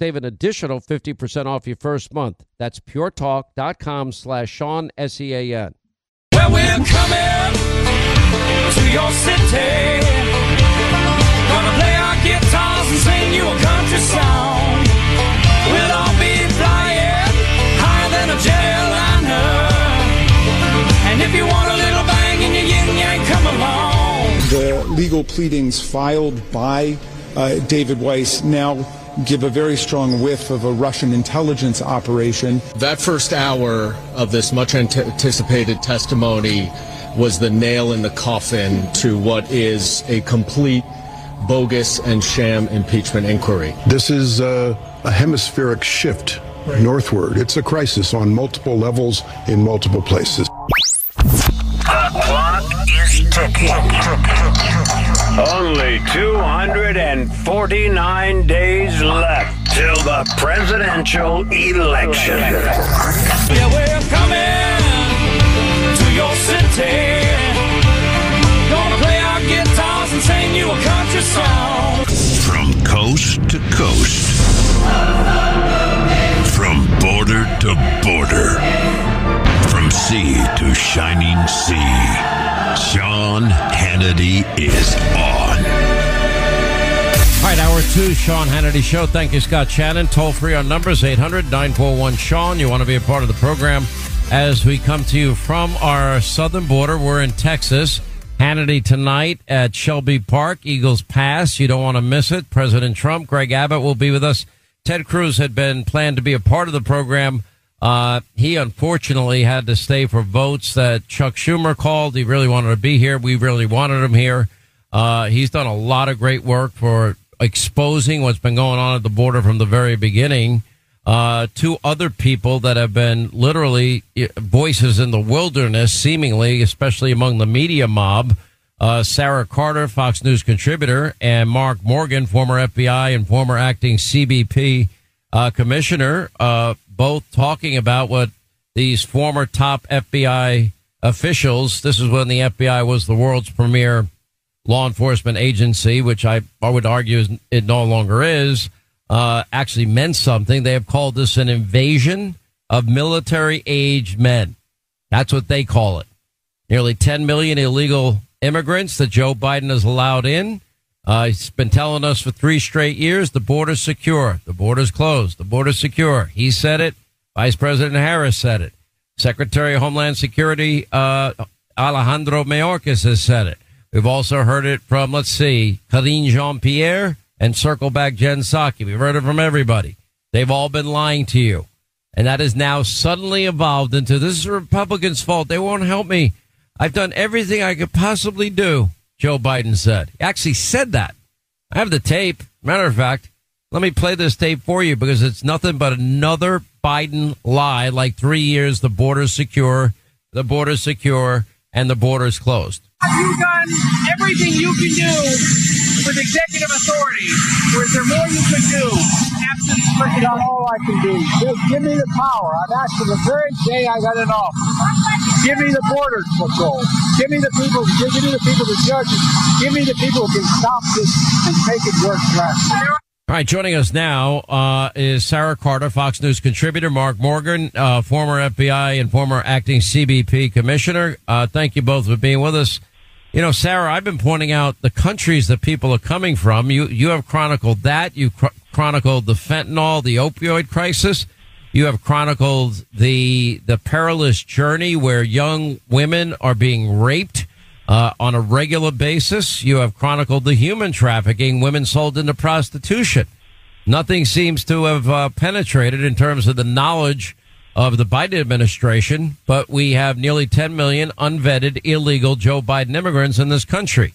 Save an additional 50% off your first month. That's puretalk.com slash Sean, S-E-A-N. Well, we're coming to your city. Gonna play our guitars and sing you a country song. We'll all be flying higher than a jetliner. And if you want a little bang in your yin yang, come along. The legal pleadings filed by uh, David Weiss now give a very strong whiff of a Russian intelligence operation. That first hour of this much anticipated testimony was the nail in the coffin to what is a complete bogus and sham impeachment inquiry. This is a, a hemispheric shift right. northward. It's a crisis on multiple levels in multiple places. 249 days left till the presidential election. Yeah, we're coming to your city. Gonna play our guitars and sing you a country song. From coast to coast. From border to border. From sea to shining sea. Sean Hannity is on. All right, hour two, Sean Hannity Show. Thank you, Scott Shannon. Toll free on numbers 800 941 Sean. You want to be a part of the program as we come to you from our southern border. We're in Texas. Hannity tonight at Shelby Park, Eagles Pass. You don't want to miss it. President Trump, Greg Abbott will be with us. Ted Cruz had been planned to be a part of the program uh, he unfortunately had to stay for votes that Chuck Schumer called. He really wanted to be here. We really wanted him here. Uh, he's done a lot of great work for exposing what's been going on at the border from the very beginning. Uh, two other people that have been literally uh, voices in the wilderness, seemingly, especially among the media mob. Uh, Sara Carter, Fox News contributor, and Mark Morgan, former FBI and former acting CBP uh, commissioner, uh, both talking about what these former top FBI officials, this is when the FBI was the world's premier law enforcement agency, which I, I would argue it no longer is, uh, actually meant something. They have called this an invasion of military age men. That's what they call it. Nearly 10 million illegal immigrants that Joe Biden has allowed in. Uh, he's been telling us for three straight years the border's secure, the border's closed, the border's secure. He said it. Vice President Harris said it. Secretary of Homeland Security uh, Alejandro Mayorkas has said it. We've also heard it from, let's see, Karine Jean Pierre and circle back Jen Psaki. We've heard it from everybody. They've all been lying to you. And that has now suddenly evolved into this is Republicans' fault. They won't help me. I've done everything I could possibly do, Joe Biden said. He actually said that. I have the tape. Matter of fact, let me play this tape for you because it's nothing but another Biden lie like three years, the border's secure, the border's secure, and the border's closed. Have you done everything you can do with executive authority? Or is there more you can do? Absent Not all I can do. Just give me the power. I've asked for the very day I got in office. Give me the border patrol. Give me the people. Give me the people, the judges. Give me the people who can stop this and make it work right. All right, joining us now uh, is Sara Carter, Fox News contributor, Mark Morgan, uh, former FBI and former acting CBP commissioner. Uh, thank you both for being with us. You know, Sara, I've been pointing out the countries that people are coming from. You you have chronicled that. You cr- chronicled the fentanyl, the opioid crisis. You have chronicled the the perilous journey where young women are being raped uh, on a regular basis. You have chronicled the human trafficking, women sold into prostitution. Nothing seems to have uh, penetrated in terms of the knowledge of the Biden administration, but we have nearly 10 million unvetted illegal Joe Biden immigrants in this country.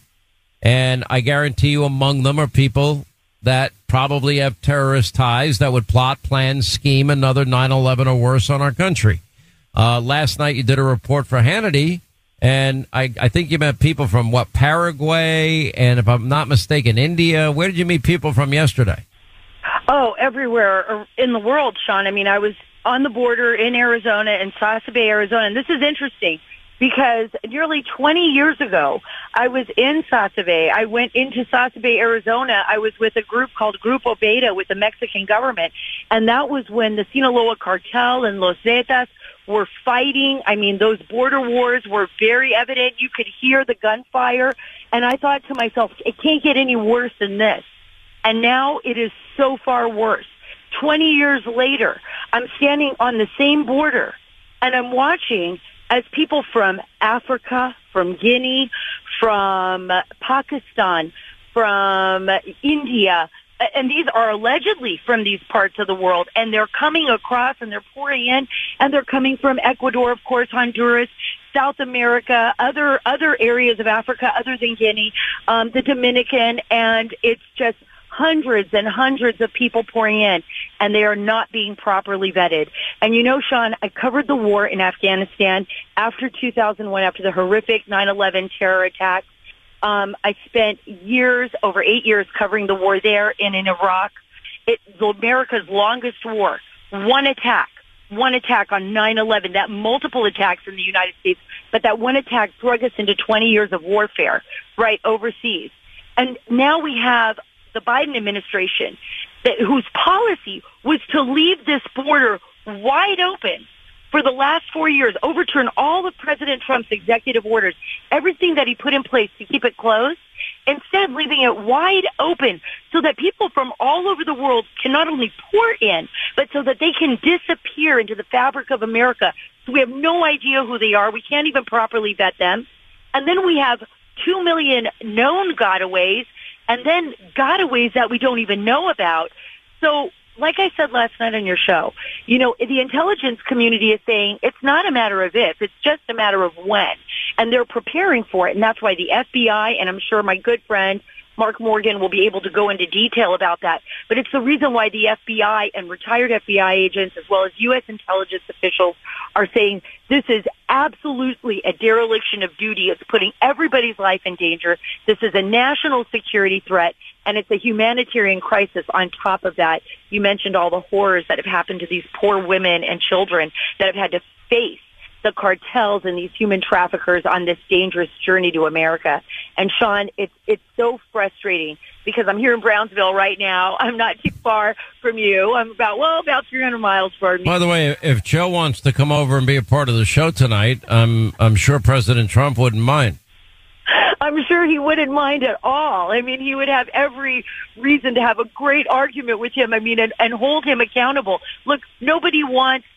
And I guarantee you among them are people that probably have terrorist ties that would plot, plan, scheme another 9-11 or worse on our country. Uh, last night you did a report for Hannity and I, I think you met people from what, Paraguay, and if I'm not mistaken, India. Where did you meet people from yesterday? Oh, everywhere in the world, Sean. I mean, I was on the border in Arizona, in Sasabe, Arizona. And this is interesting because nearly 20 years ago, I was in Sasabe. I went into Sasabe, Arizona. I was with a group called Grupo Beta with the Mexican government. And that was when the Sinaloa cartel and Los Zetas were fighting. I mean, those border wars were very evident. You could hear the gunfire. And I thought to myself, it can't get any worse than this. And now it is so far worse. 20 years later, I'm standing on the same border and I'm watching as people from Africa, from Guinea, from Pakistan, from India, and these are allegedly from these parts of the world, and they're coming across and they're pouring in, and they're coming from Ecuador, of course, Honduras, South America, other other areas of Africa other than Guinea, um, the Dominican, and it's just hundreds and hundreds of people pouring in and they are not being properly vetted. And you know, Sean, I covered the war in Afghanistan after 2001, after the horrific 9-11 terror attacks. Um, I spent years, over eight years, covering the war there and in Iraq. It's America's longest war. One attack, one attack on 9-11, that multiple attacks in the United States, but that one attack drug us into 20 years of warfare, right, overseas. And now we have the Biden administration, that, whose policy was to leave this border wide open for the last four years, overturn all of President Trump's executive orders, everything that he put in place to keep it closed, instead leaving it wide open so that people from all over the world can not only pour in, but so that they can disappear into the fabric of America. So we have no idea who they are. We can't even properly vet them. And then we have two million known gotaways and then gotaways that we don't even know about. So, like I said last night on your show, you know, the intelligence community is saying it's not a matter of if, it's just a matter of when. And they're preparing for it. And that's why the FBI, and I'm sure my good friend Mark Morgan will be able to go into detail about that. But it's the reason why the FBI and retired FBI agents, as well as U.S. intelligence officials, are saying this is absolutely a dereliction of duty. It's putting everybody's life in danger. This is a national security threat, and it's a humanitarian crisis on top of that. You mentioned all the horrors that have happened to these poor women and children that have had to face the cartels and these human traffickers on this dangerous journey to America. And Sean, it's it's so frustrating because I'm here in Brownsville right now. I'm not too far from you. I'm about well about 300 miles from By the way, if Joe wants to come over and be a part of the show tonight, I'm I'm sure President Trump wouldn't mind. I'm sure he wouldn't mind at all. I mean, he would have every reason to have a great argument with him. I mean, and, and hold him accountable. Look, nobody wants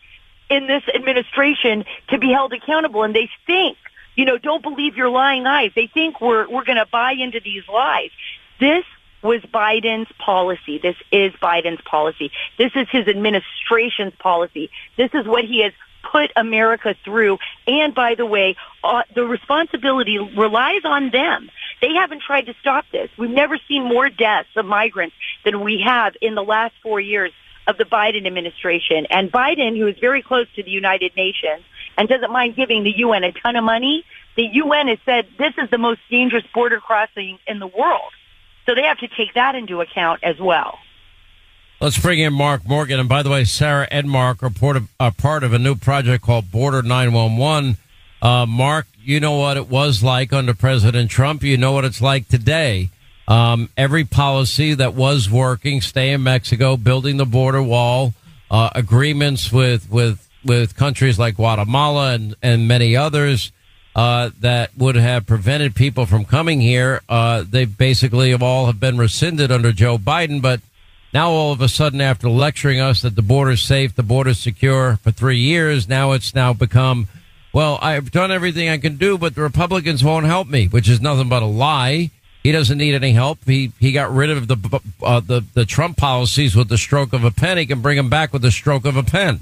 in this administration to be held accountable and they think, you know, don't believe your lying eyes. They think we're, we're going to buy into these lies. This was Biden's policy. This is Biden's policy. This is his administration's policy. This is what he has put America through. And by the way, uh, the responsibility relies on them. They haven't tried to stop this. We've never seen more deaths of migrants than we have in the last four years of the Biden administration. And Biden, who is very close to the United Nations and doesn't mind giving the UN a ton of money, the UN has said this is the most dangerous border crossing in the world. So they have to take that into account as well. Let's bring in Mark Morgan. And by the way, Sara and Mark are part of, a new project called Border 911. Uh, Mark, you know what it was like under President Trump. You know what it's like today. Um, every policy that was working, stay in Mexico, building the border wall, uh, agreements with, with, with countries like Guatemala and, and many others, uh, that would have prevented people from coming here. Uh, they basically have all have been rescinded under Joe Biden, but now, all of a sudden, after lecturing us that the border's safe, the border's secure for three years, now it's now become, well, I've done everything I can do, but the Republicans won't help me, which is nothing but a lie. He doesn't need any help. He he got rid of the uh, the the Trump policies with the stroke of a pen. He can bring them back with the stroke of a pen.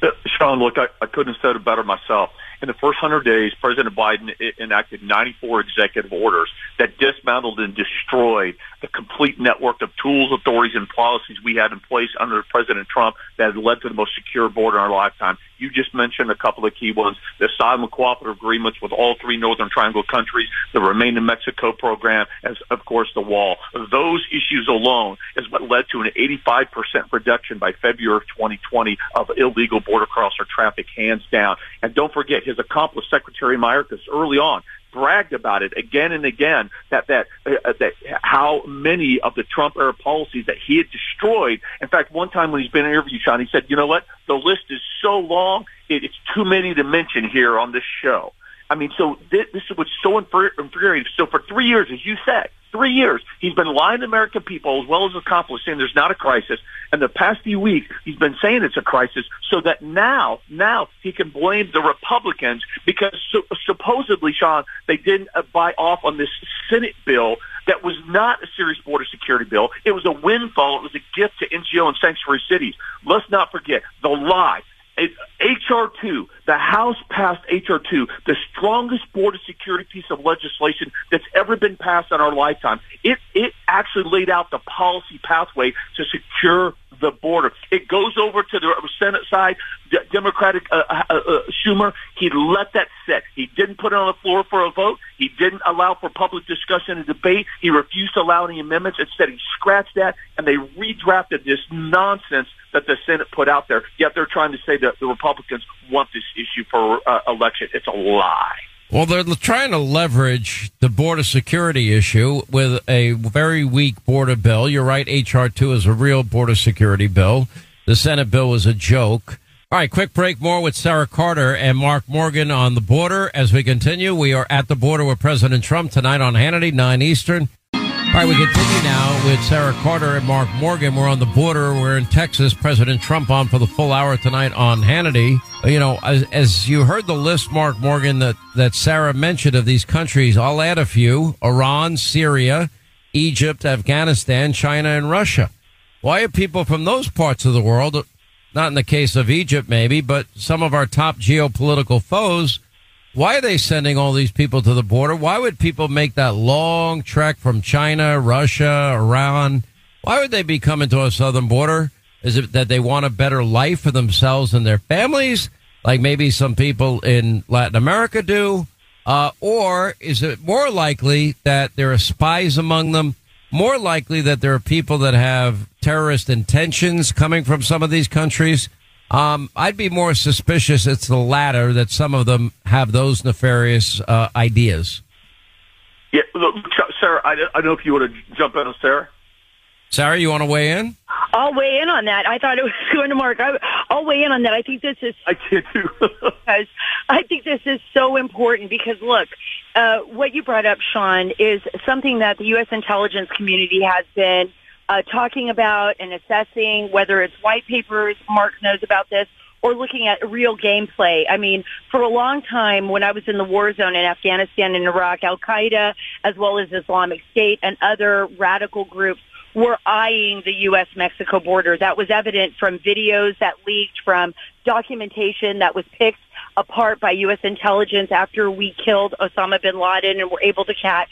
Uh, Sean, look, I, I couldn't have said it better myself in the first 100 days, President Biden enacted 94 executive orders that dismantled and destroyed the complete network of tools, authorities, and policies we had in place under President Trump that had led to the most secure border in our lifetime. You just mentioned a couple of key ones, the asylum cooperative agreements with all three Northern Triangle countries, the Remain in Mexico program, as of course the wall. Those issues alone is what led to an 85% reduction by February of 2020 of illegal border crosser traffic, hands down. And don't forget, his accomplice, Secretary Mayorkas, early on bragged about it again and again that that uh, that how many of the Trump era policies that he had destroyed. In fact, one time when he's been interviewed, Sean, he said, "You know what? The list is so long, it, it's too many to mention here on this show." I mean, so this, this is what's so infuriating. So for three years, as you said, three years, he's been lying to American people as well as accomplice, saying there's not a crisis. And the past few weeks, he's been saying it's a crisis so that now, now he can blame the Republicans because so, supposedly, Sean, they didn't uh, buy off on this Senate bill that was not a serious border security bill. It was a windfall. It was a gift to NGO and sanctuary cities. Let's not forget the lie HR 2, the House passed HR 2, the strongest border security piece of legislation that's ever been passed in our lifetime. It, it actually laid out the policy pathway to secure the border. It goes over to the Senate side. Democratic uh, uh, uh, Schumer, he let that sit. He didn't put it on the floor for a vote. He didn't allow for public discussion and debate. He refused to allow any amendments. Instead, he scratched that, and they redrafted this nonsense that the Senate put out there. Yet they're trying to say that the Republicans want this issue for uh, election. It's a lie. Well, they're trying to leverage the border security issue with a very weak border bill. You're right. H.R. 2 is a real border security bill. The Senate bill was a joke. All right, quick break. More with Sara Carter and Mark Morgan on the border. As we continue, we are at the border with President Trump tonight on Hannity, 9 Eastern. All right, we continue now with Sara Carter and Mark Morgan. We're on the border. We're in Texas. President Trump on for the full hour tonight on Hannity. You know, as, as you heard the list, Mark Morgan, that, that Sara mentioned of these countries, I'll add a few Iran, Syria, Egypt, Afghanistan, China, and Russia. Why are people from those parts of the world, not in the case of Egypt maybe, but some of our top geopolitical foes, why are they sending all these people to the border? Why would people make that long trek from China, Russia, Iran? Why would they be coming to our southern border? Is it that they want a better life for themselves and their families, like maybe some people in Latin America do? Uh, or is it more likely that there are spies among them? More likely that there are people that have terrorist intentions coming from some of these countries? Um, I'd be more suspicious it's the latter that some of them have those nefarious uh, ideas. Yeah, look, Sara, I, I don't know if you want to jump in on Sara. Sara, you want to weigh in? I'll weigh in on that. I thought it was going to Mark. I, will weigh in on that. I think this is. I can too. because I think this is so important because look, uh, what you brought up, Sean, is something that the U.S. intelligence community has been uh, talking about and assessing whether it's white papers, Mark knows about this, or looking at real gameplay. I mean, for a long time when I was in the war zone in Afghanistan and Iraq, Al Qaeda, as well as Islamic State and other radical groups were eyeing the U.S.-Mexico border. That was evident from videos that leaked, from documentation that was picked apart by U.S. intelligence after we killed Osama bin Laden and were able to catch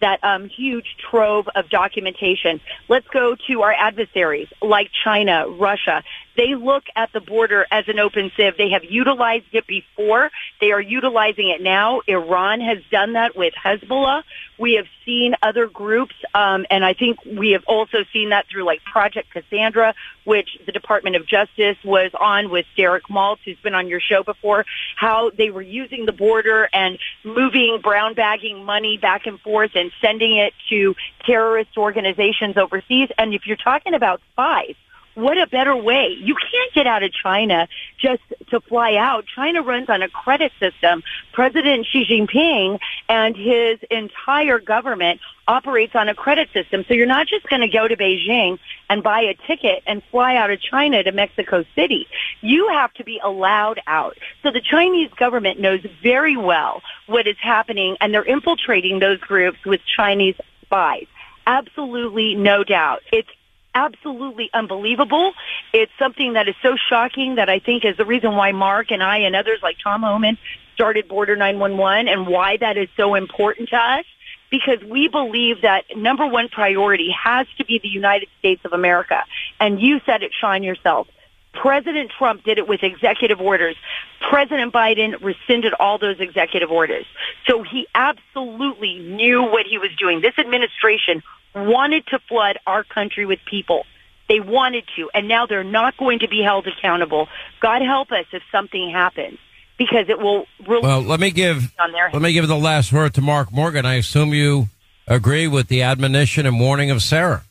that um, huge trove of documentation. Let's go to our adversaries like China, Russia. They look at the border as an open sieve. They have utilized it before. They are utilizing it now. Iran has done that with Hezbollah. We have seen other groups, um, and I think we have also seen that through like Project Cassandra, which the Department of Justice was on with Derek Maltz, who's been on your show before, how they were using the border and moving brown bagging money back and forth and sending it to terrorist organizations overseas. And if you're talking about spies, what a better way. You can't get out of China just to fly out. China runs on a credit system. President Xi Jinping and his entire government operates on a credit system. So you're not just going to go to Beijing and buy a ticket and fly out of China to Mexico City. You have to be allowed out. So the Chinese government knows very well what is happening and they're infiltrating those groups with Chinese spies. Absolutely no doubt. It's absolutely unbelievable. It's something that is so shocking that I think is the reason why Mark and I and others like Tom Homan started Border 911 and why that is so important to us because we believe that number one priority has to be the United States of America. And you said it, Sean, yourself. President Trump did it with executive orders. President Biden rescinded all those executive orders. So he absolutely knew what he was doing. This administration wanted to flood our country with people. They wanted to, and now they're not going to be held accountable. God help us if something happens, because it will really. Well, let me give let me give the last word to Mark Morgan. I assume you agree with the admonition and warning of Sara.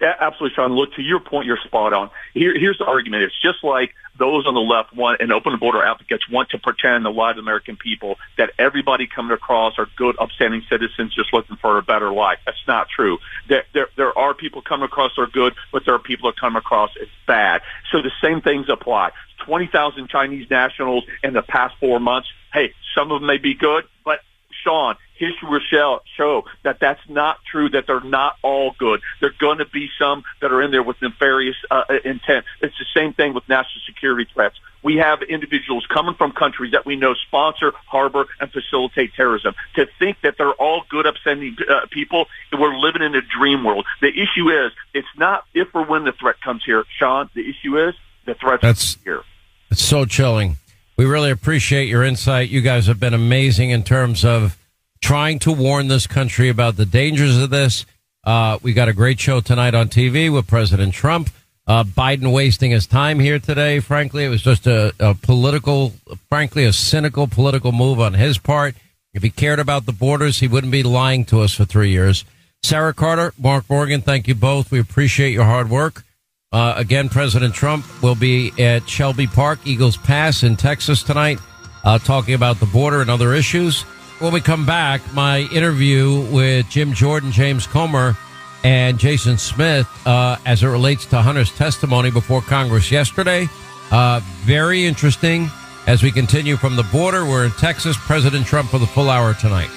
Yeah, absolutely, Sean. Look, to your point, you're spot on. Here, here's the argument. It's just like those on the left want and open border advocates want to pretend the live American people that everybody coming across are good, upstanding citizens just looking for a better life. That's not true. There, there, there are people coming across are good, but there are people that come across as bad. So the same things apply. 20,000 Chinese nationals in the past four months. Hey, some of them may be good, but Sean, history will show, show that that's not true, that they're not all good. There are going to be some that are in there with nefarious uh, intent. It's the same thing with national security threats. We have individuals coming from countries that we know sponsor, harbor, and facilitate terrorism. To think that they're all good, upstanding uh, people, we're living in a dream world. The issue is, it's not if or when the threat comes here, Sean. The issue is the threat That's, here. It's so chilling. We really appreciate your insight. You guys have been amazing in terms of trying to warn this country about the dangers of this. Uh, we got a great show tonight on TV with President Trump. Uh, Biden wasting his time here today. Frankly, it was just a, a, political, frankly, a cynical political move on his part. If he cared about the borders, he wouldn't be lying to us for three years. Sara Carter, Mark Morgan, thank you both. We appreciate your hard work. Uh, again, President Trump will be at Shelby Park, Eagles Pass in Texas tonight, uh, talking about the border and other issues. When we come back, my interview with Jim Jordan, James Comer, and Jason Smith uh, as it relates to Hunter's testimony before Congress yesterday. Uh, very interesting as we continue from the border. We're in Texas. President Trump for the full hour tonight.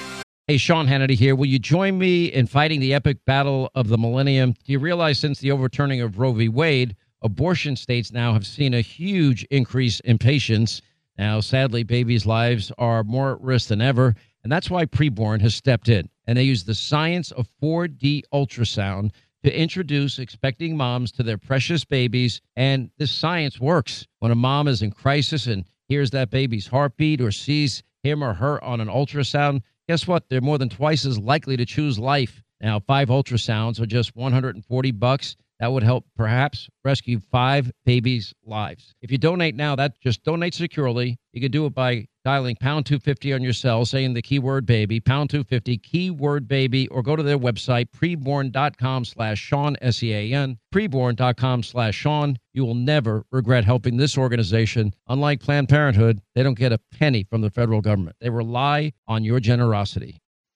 Hey, Sean Hannity here. Will you join me in fighting the epic battle of the millennium? Do you realize since the overturning of Roe v. Wade, abortion states now have seen a huge increase in patients? Now, sadly, babies' lives are more at risk than ever. And that's why Preborn has stepped in and they use the science of 4D ultrasound to introduce expecting moms to their precious babies. And this science works. When a mom is in crisis and hears that baby's heartbeat or sees him or her on an ultrasound, guess what? They're more than twice as likely to choose life. Now, five ultrasounds are just 140 bucks. That would help perhaps rescue five babies' lives. If you donate now, that just donate securely. You can do it by dialing pound 250 on your cell, saying the keyword baby, pound 250, keyword baby, or go to their website, preborn.com slash Sean, S-E-A-N, preborn.com slash Sean. You will never regret helping this organization. Unlike Planned Parenthood, they don't get a penny from the federal government. They rely on your generosity.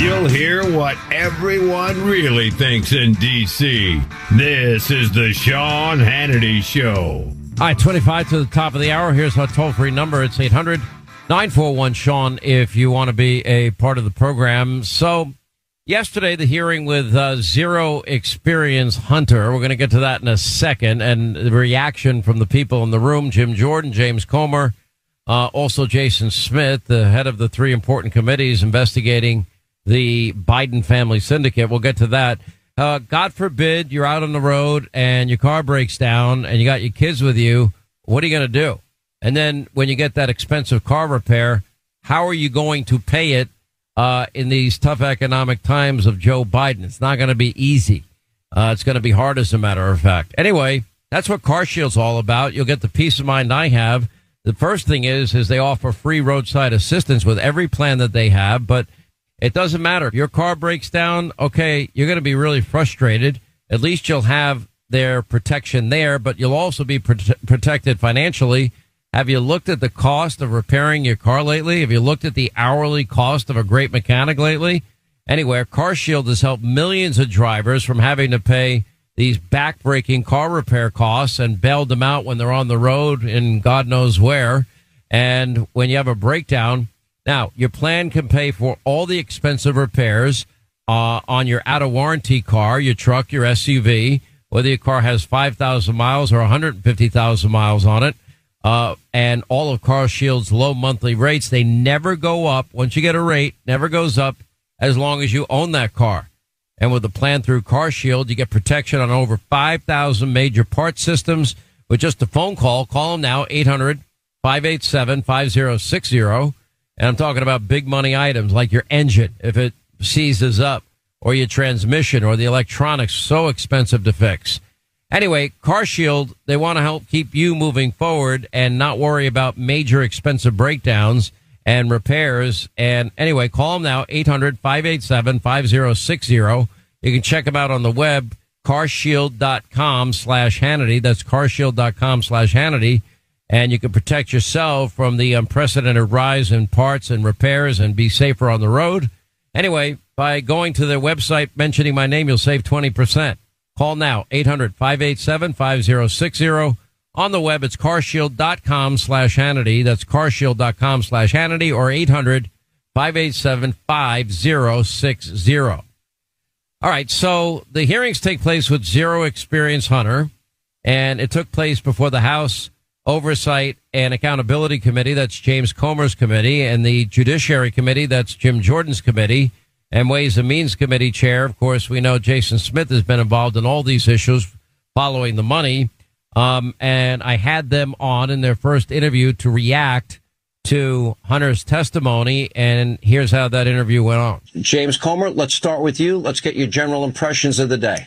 You'll hear what everyone really thinks in D.C. This is the Sean Hannity Show. All right, 25 to the top of the hour. Here's our toll free number. It's 800 941 Sean, if you want to be a part of the program. So, yesterday, the hearing with uh, Zero Experience Hunter, we're going to get to that in a second, and the reaction from the people in the room Jim Jordan, James Comer, uh, also Jason Smith, the head of the three important committees investigating the Biden family syndicate. We'll get to that. Uh, God forbid you're out on the road and your car breaks down and you got your kids with you. What are you going to do? And then when you get that expensive car repair, how are you going to pay it uh, in these tough economic times of Joe Biden? It's not going to be easy. Uh, it's going to be hard, as a matter of fact. Anyway, that's what CarShield's all about. You'll get the peace of mind I have. The first thing is, is they offer free roadside assistance with every plan that they have, but it doesn't matter if your car breaks down. Okay, you're going to be really frustrated. At least you'll have their protection there, but you'll also be prote- protected financially have you looked at the cost of repairing your car lately? Have you looked at the hourly cost of a great mechanic lately? Anyway, Car Shield has helped millions of drivers from having to pay these backbreaking car repair costs and bailed them out when they're on the road in God knows where. And when you have a breakdown, now your plan can pay for all the expensive repairs uh, on your out of warranty car, your truck, your SUV, whether your car has 5,000 miles or 150,000 miles on it uh, and all of Car Shield's low monthly rates. They never go up. Once you get a rate, never goes up as long as you own that car. And with the plan through Car Shield, you get protection on over 5,000 major part systems with just a phone call. Call them now, 800 587 5060. And I'm talking about big money items like your engine, if it seizes up, or your transmission, or the electronics so expensive to fix. Anyway, Car Shield, they want to help keep you moving forward and not worry about major expensive breakdowns and repairs. And anyway, call them now, 800 587 5060. You can check them out on the web, carshield.com slash Hannity. That's carshield.com slash Hannity. And you can protect yourself from the unprecedented rise in parts and repairs and be safer on the road. Anyway, by going to their website, mentioning my name, you'll save 20%. Call now, 800-587-5060. On the web, it's carshield.com slash Hannity. That's carshield.com slash Hannity or 800-587-5060. All right. So the hearings take place with zero experience Hunter and it took place before the House Oversight and Accountability Committee. That's James Comer's committee and the Judiciary Committee. That's Jim Jordan's committee and Ways and Means Committee chair. Of course, we know Jason Smith has been involved in all these issues following the money. Um, and I had them on in their first interview to react to Hunter's testimony. And here's how that interview went on. James Comer, let's start with you. Let's get your general impressions of the day.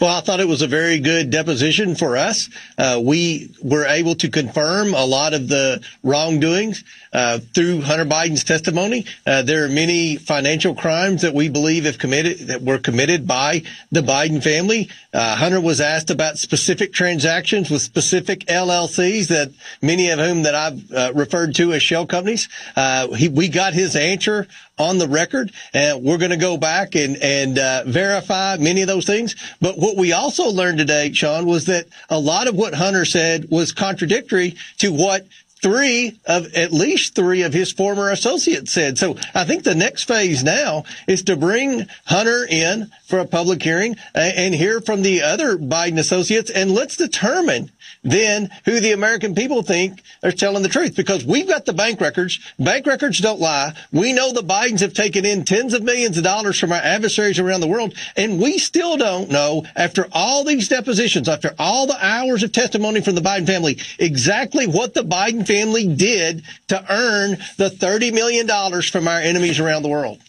Well, I thought it was a very good deposition for us. Uh, we were able to confirm a lot of the wrongdoings uh, through Hunter Biden's testimony. Uh, there are many financial crimes that we believe have committed that were committed by the Biden family. Uh, Hunter was asked about specific transactions with specific LLCs that many of whom that I've uh, referred to as shell companies. Uh, he, we got his answer on the record, and we're going to go back and and uh, verify many of those things. But what we also learned today, Sean, was that a lot of what Hunter said was contradictory to what three of at least three of his former associates said. So I think the next phase now is to bring Hunter in for a public hearing and hear from the other Biden associates and let's determine then who the American people think are telling the truth because we've got the bank records. Bank records don't lie. We know the Bidens have taken in tens of millions of dollars from our adversaries around the world. And we still don't know after all these depositions, after all the hours of testimony from the Biden family, exactly what the Biden family did to earn the $30 million from our enemies around the world.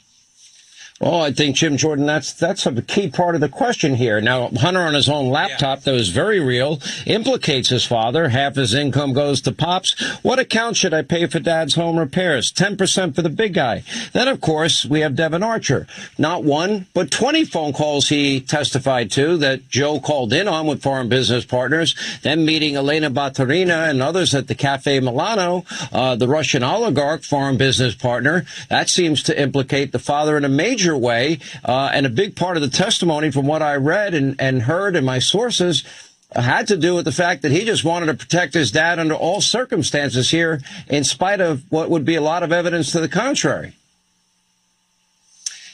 Well, I think Jim Jordan, that's that's a key part of the question here. Now, Hunter on his own laptop, yeah. that was very real, implicates his father. Half his income goes to pops. What account should I pay for dad's home repairs? Ten percent for the big guy. Then, of course, we have Devon Archer. Not one, but twenty phone calls he testified to that Joe called in on with foreign business partners. Then meeting Elena Baturina and others at the Cafe Milano, uh, the Russian oligarch foreign business partner. That seems to implicate the father in a major major way. Uh, and a big part of the testimony from what I read and, and heard in my sources had to do with the fact that he just wanted to protect his dad under all circumstances here, in spite of what would be a lot of evidence to the contrary.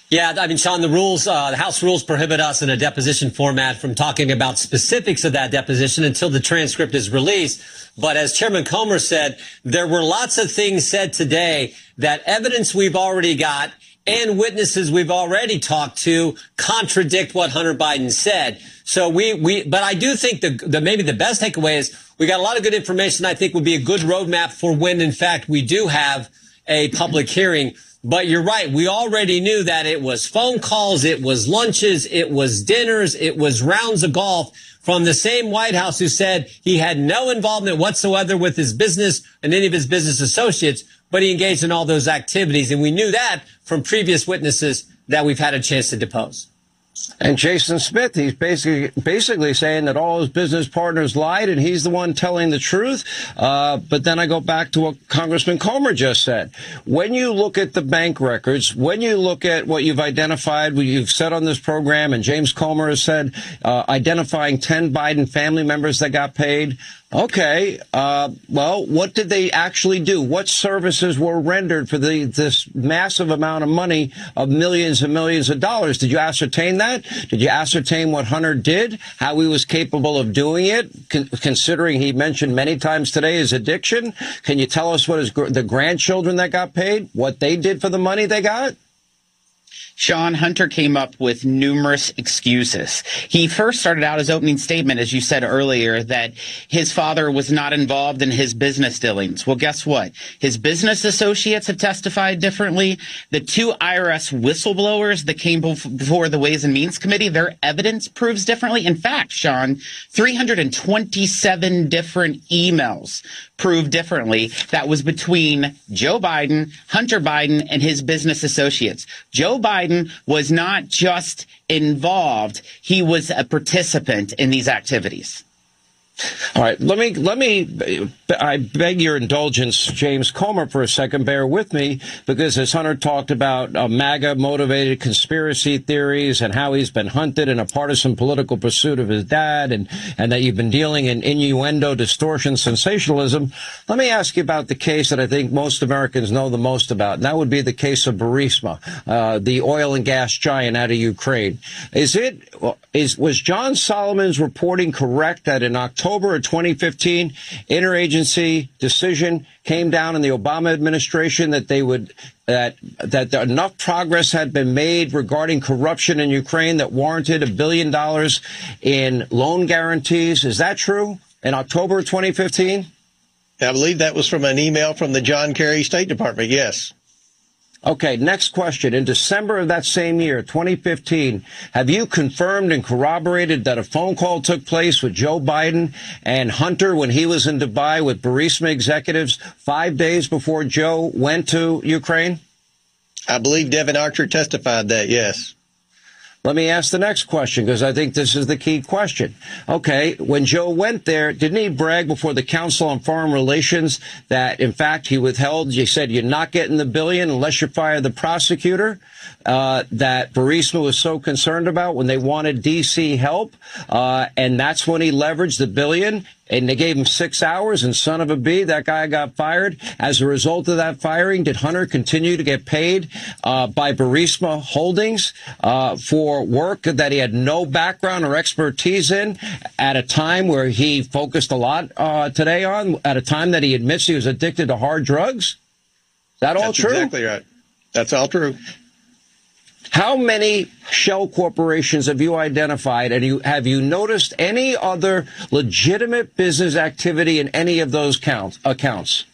Yeah, I mean, Sean, the rules, uh, the House rules prohibit us in a deposition format from talking about specifics of that deposition until the transcript is released. But as Chairman Comer said, there were lots of things said today that evidence we've already got and witnesses we've already talked to contradict what Hunter Biden said. So we, we, but I do think the, the maybe the best takeaway is we got a lot of good information. I think would be a good roadmap for when, in fact, we do have a public hearing. But you're right. We already knew that it was phone calls, it was lunches, it was dinners, it was rounds of golf from the same White House who said he had no involvement whatsoever with his business and any of his business associates, but he engaged in all those activities. And we knew that from previous witnesses that we've had a chance to depose. And Jason Smith, he's basically basically saying that all his business partners lied and he's the one telling the truth. Uh, but then I go back to what Congressman Comer just said. When you look at the bank records, when you look at what you've identified, what you've said on this program, and James Comer has said, uh, identifying 10 Biden family members that got paid, Okay. Uh, well, what did they actually do? What services were rendered for the, this massive amount of money of millions and millions of dollars? Did you ascertain that? Did you ascertain what Hunter did? How he was capable of doing it? Con- considering he mentioned many times today his addiction. Can you tell us what his the grandchildren that got paid? What they did for the money they got? Sean Hunter came up with numerous excuses. He first started out his opening statement, as you said earlier, that his father was not involved in his business dealings. Well, guess what? His business associates have testified differently. The two IRS whistleblowers that came before the Ways and Means Committee, their evidence proves differently. In fact, Sean, 327 different emails prove differently. That was between Joe Biden, Hunter Biden, and his business associates. Joe Biden was not just involved, he was a participant in these activities. All right, let me let me. I beg your indulgence, James Comer, for a second. Bear with me because as Hunter talked about uh, MAGA motivated conspiracy theories and how he's been hunted in a partisan political pursuit of his dad, and and that you've been dealing in innuendo, distortion, sensationalism. Let me ask you about the case that I think most Americans know the most about, and that would be the case of Burisma, uh, the oil and gas giant out of Ukraine. Is it is was John Solomon's reporting correct that in October October of 2015, interagency decision came down in the Obama administration that they would that that enough progress had been made regarding corruption in Ukraine that warranted a billion dollars in loan guarantees. Is that true? In October of 2015? I believe that was from an email from the John Kerry State Department. Yes. Okay, next question. In December of that same year, 2015, have you confirmed and corroborated that a phone call took place with Joe Biden and Hunter when he was in Dubai with Burisma executives five days before Joe went to Ukraine? I believe Devon Archer testified that, yes. Let me ask the next question because I think this is the key question. Okay, when Joe went there, didn't he brag before the Council on Foreign Relations that, in fact, he withheld? He said, "You're not getting the billion unless you fire the prosecutor." Uh, that Burisma was so concerned about when they wanted DC help, uh, and that's when he leveraged the billion and they gave him six hours, and son of a b, that guy got fired. As a result of that firing, did Hunter continue to get paid uh, by Burisma Holdings uh, for work that he had no background or expertise in at a time where he focused a lot uh, today on, at a time that he admits he was addicted to hard drugs? Is that all true? That's true? Exactly right. That's all true. How many shell corporations have you identified and you, have you noticed any other legitimate business activity in any of those counts, accounts?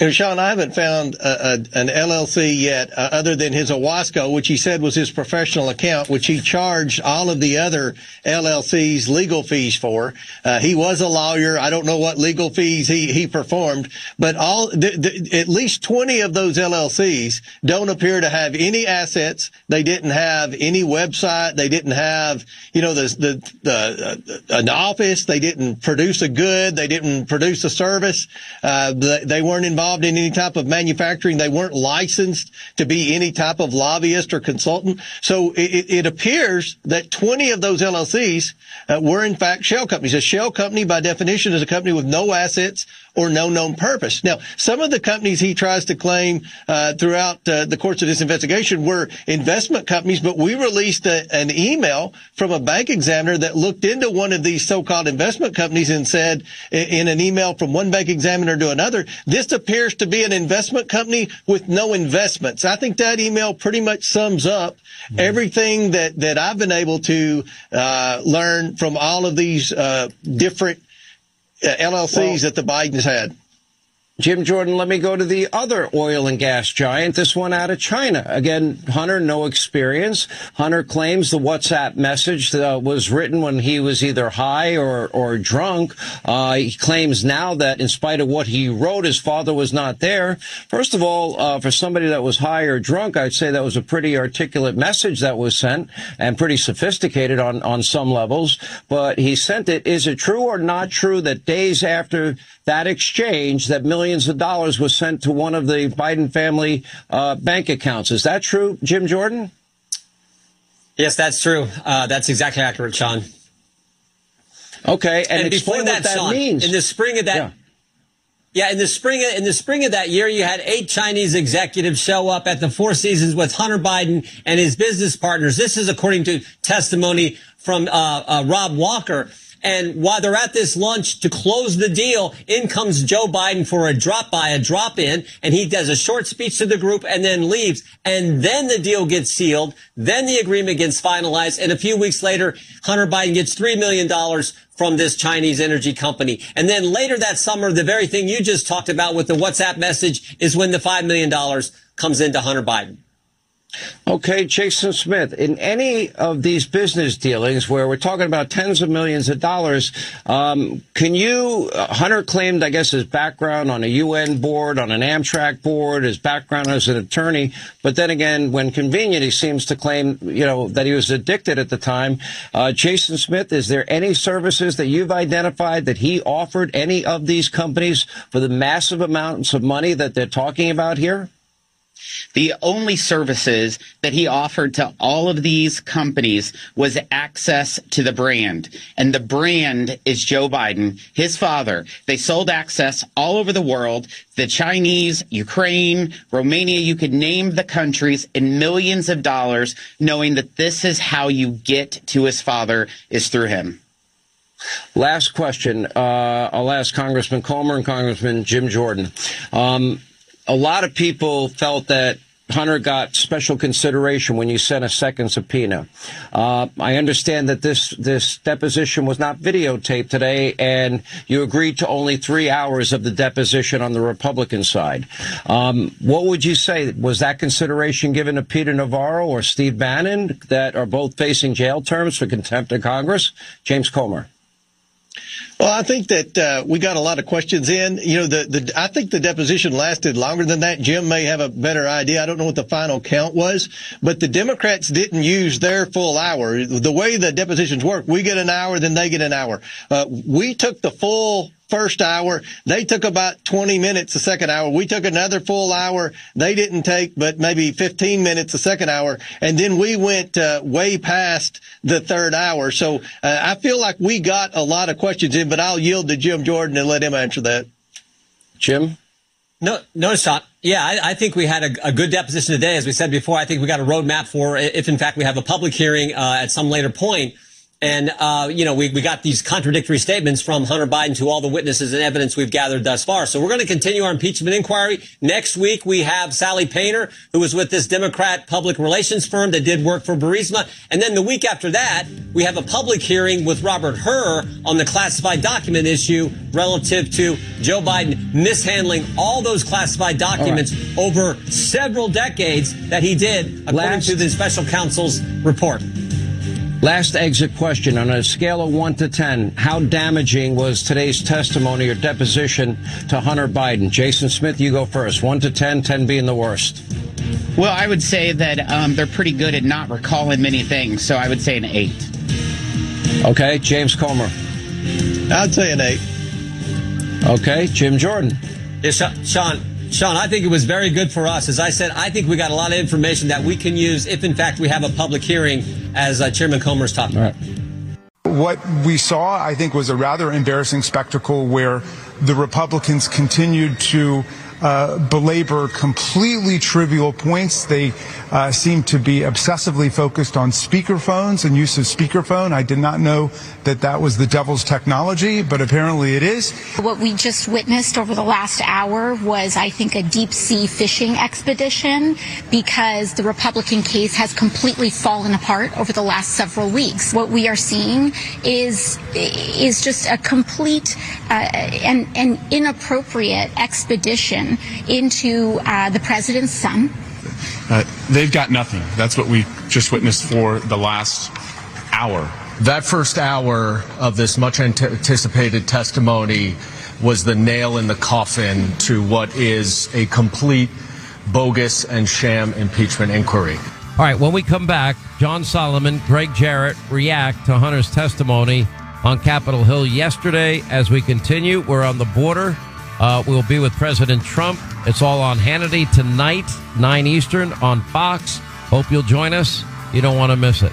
And Sean, I haven't found a, a, an LLC yet, uh, other than his Owasco, which he said was his professional account, which he charged all of the other LLCs legal fees for. Uh, he was a lawyer. I don't know what legal fees he, he performed, but all at least 20 of those LLCs don't appear to have any assets. They didn't have any website. They didn't have, you know, the the, the uh, an office. They didn't produce a good. They didn't produce a service. Uh, they, they weren't involved involved in any type of manufacturing. They weren't licensed to be any type of lobbyist or consultant. So it, it appears that 20 of those LLCs uh, were in fact shell companies. A shell company by definition is a company with no assets or no known purpose. Now, some of the companies he tries to claim uh, throughout uh, the course of this investigation were investment companies, but we released a, an email from a bank examiner that looked into one of these so-called investment companies and said in an email from one bank examiner to another, this appears to be an investment company with no investments. I think that email pretty much sums up mm-hmm. everything that, that I've been able to uh, learn from all of these uh, different Uh, LLCs well, that the Bidens had. Jim Jordan, let me go to the other oil and gas giant, this one out of China. Again, Hunter, no experience. Hunter claims the WhatsApp message uh, was written when he was either high or, or drunk. Uh, he claims now that in spite of what he wrote, his father was not there. First of all, uh, for somebody that was high or drunk, I'd say that was a pretty articulate message that was sent and pretty sophisticated on, on some levels. But he sent it. Is it true or not true that days after that exchange, that millions millions of dollars was sent to one of the Biden family uh, bank accounts. Is that true, Jim Jordan? Yes, that's true. Uh, that's exactly accurate, Sean. Okay, and, and before that, that Sean, means. in the spring of that. Yeah. Yeah, in the spring in the spring of that year, you had eight Chinese executives show up at the Four Seasons with Hunter Biden and his business partners. This is according to testimony from uh, uh, Rob Walker. And while they're at this lunch to close the deal, in comes Joe Biden for a drop by, a drop in, and he does a short speech to the group and then leaves. And then the deal gets sealed. Then the agreement gets finalized. And a few weeks later, Hunter Biden gets $3 million from this Chinese energy company. And then later that summer, the very thing you just talked about with the WhatsApp message is when the $5 million comes into Hunter Biden. Okay, Jason Smith, in any of these business dealings where we're talking about tens of millions of dollars, um, can you, uh, Hunter claimed, I guess, his background on a UN board, on an Amtrak board, his background as an attorney, but then again, when convenient, he seems to claim, you know, that he was addicted at the time. Uh, Jason Smith, is there any services that you've identified that he offered any of these companies for the massive amounts of money that they're talking about here? The only services that he offered to all of these companies was access to the brand. And the brand is Joe Biden, his father. They sold access all over the world. The Chinese, Ukraine, Romania, you could name the countries in millions of dollars, knowing that this is how you get to his father is through him. Last question. Uh, I'll ask Congressman Comer and Congressman Jim Jordan. Um, a lot of people felt that Hunter got special consideration when you sent a second subpoena. Uh, I understand that this this deposition was not videotaped today, and you agreed to only three hours of the deposition on the Republican side. Um, what would you say was that consideration given to Peter Navarro or Steve Bannon, that are both facing jail terms for contempt of Congress? James Comer. Well, I think that uh, we got a lot of questions in. You know, the, the I think the deposition lasted longer than that. Jim may have a better idea. I don't know what the final count was, but the Democrats didn't use their full hour. The way the depositions work, we get an hour, then they get an hour. Uh, we took the full first hour. They took about 20 minutes the second hour. We took another full hour. They didn't take but maybe 15 minutes the second hour. And then we went uh, way past the third hour. So uh, I feel like we got a lot of questions in, but I'll yield to Jim Jordan and let him answer that. Jim? No, no, Sean. Yeah, I, I think we had a, a, good deposition today. As we said before, I think we got a roadmap for if, in fact, we have a public hearing uh, at some later point and, uh, you know, we, we got these contradictory statements from Hunter Biden to all the witnesses and evidence we've gathered thus far. So we're going to continue our impeachment inquiry. Next week, we have Sally Painter, who was with this Democrat public relations firm that did work for Burisma. And then the week after that, we have a public hearing with Robert Hur on the classified document issue relative to Joe Biden mishandling all those classified documents right. over several decades that he did, according Last. to the special counsel's report. Last exit question on a scale of 1 to 10, how damaging was today's testimony or deposition to Hunter Biden? Jason Smith, you go first. 1 to 10, 10 being the worst. Well, I would say that um, they're pretty good at not recalling many things, so I would say an 8. Okay, James Comer. I'd say an 8. Okay, Jim Jordan. Yeah, Sean, Sean, I think it was very good for us. As I said, I think we got a lot of information that we can use if, in fact, we have a public hearing, as uh, Chairman Comer's talking about. What we saw, I think, was a rather embarrassing spectacle where the Republicans continued to uh, belabor completely trivial points. They uh, seem to be obsessively focused on speakerphones and use of speakerphone. I did not know that that was the devil's technology, but apparently it is. What we just witnessed over the last hour was, I think, a deep sea fishing expedition because the Republican case has completely fallen apart over the last several weeks. What we are seeing is is just a complete uh, and, and inappropriate expedition into uh, the president's son. Uh, they've got nothing. That's what we just witnessed for the last hour. That first hour of this much anticipated testimony was the nail in the coffin to what is a complete bogus and sham impeachment inquiry. All right, when we come back, John Solomon, Gregg Jarrett react to Hunter's testimony on Capitol Hill yesterday. As we continue, we're on the border. Uh, we'll be with President Trump. It's all on Hannity tonight, 9 Eastern on Fox. Hope you'll join us. You don't want to miss it.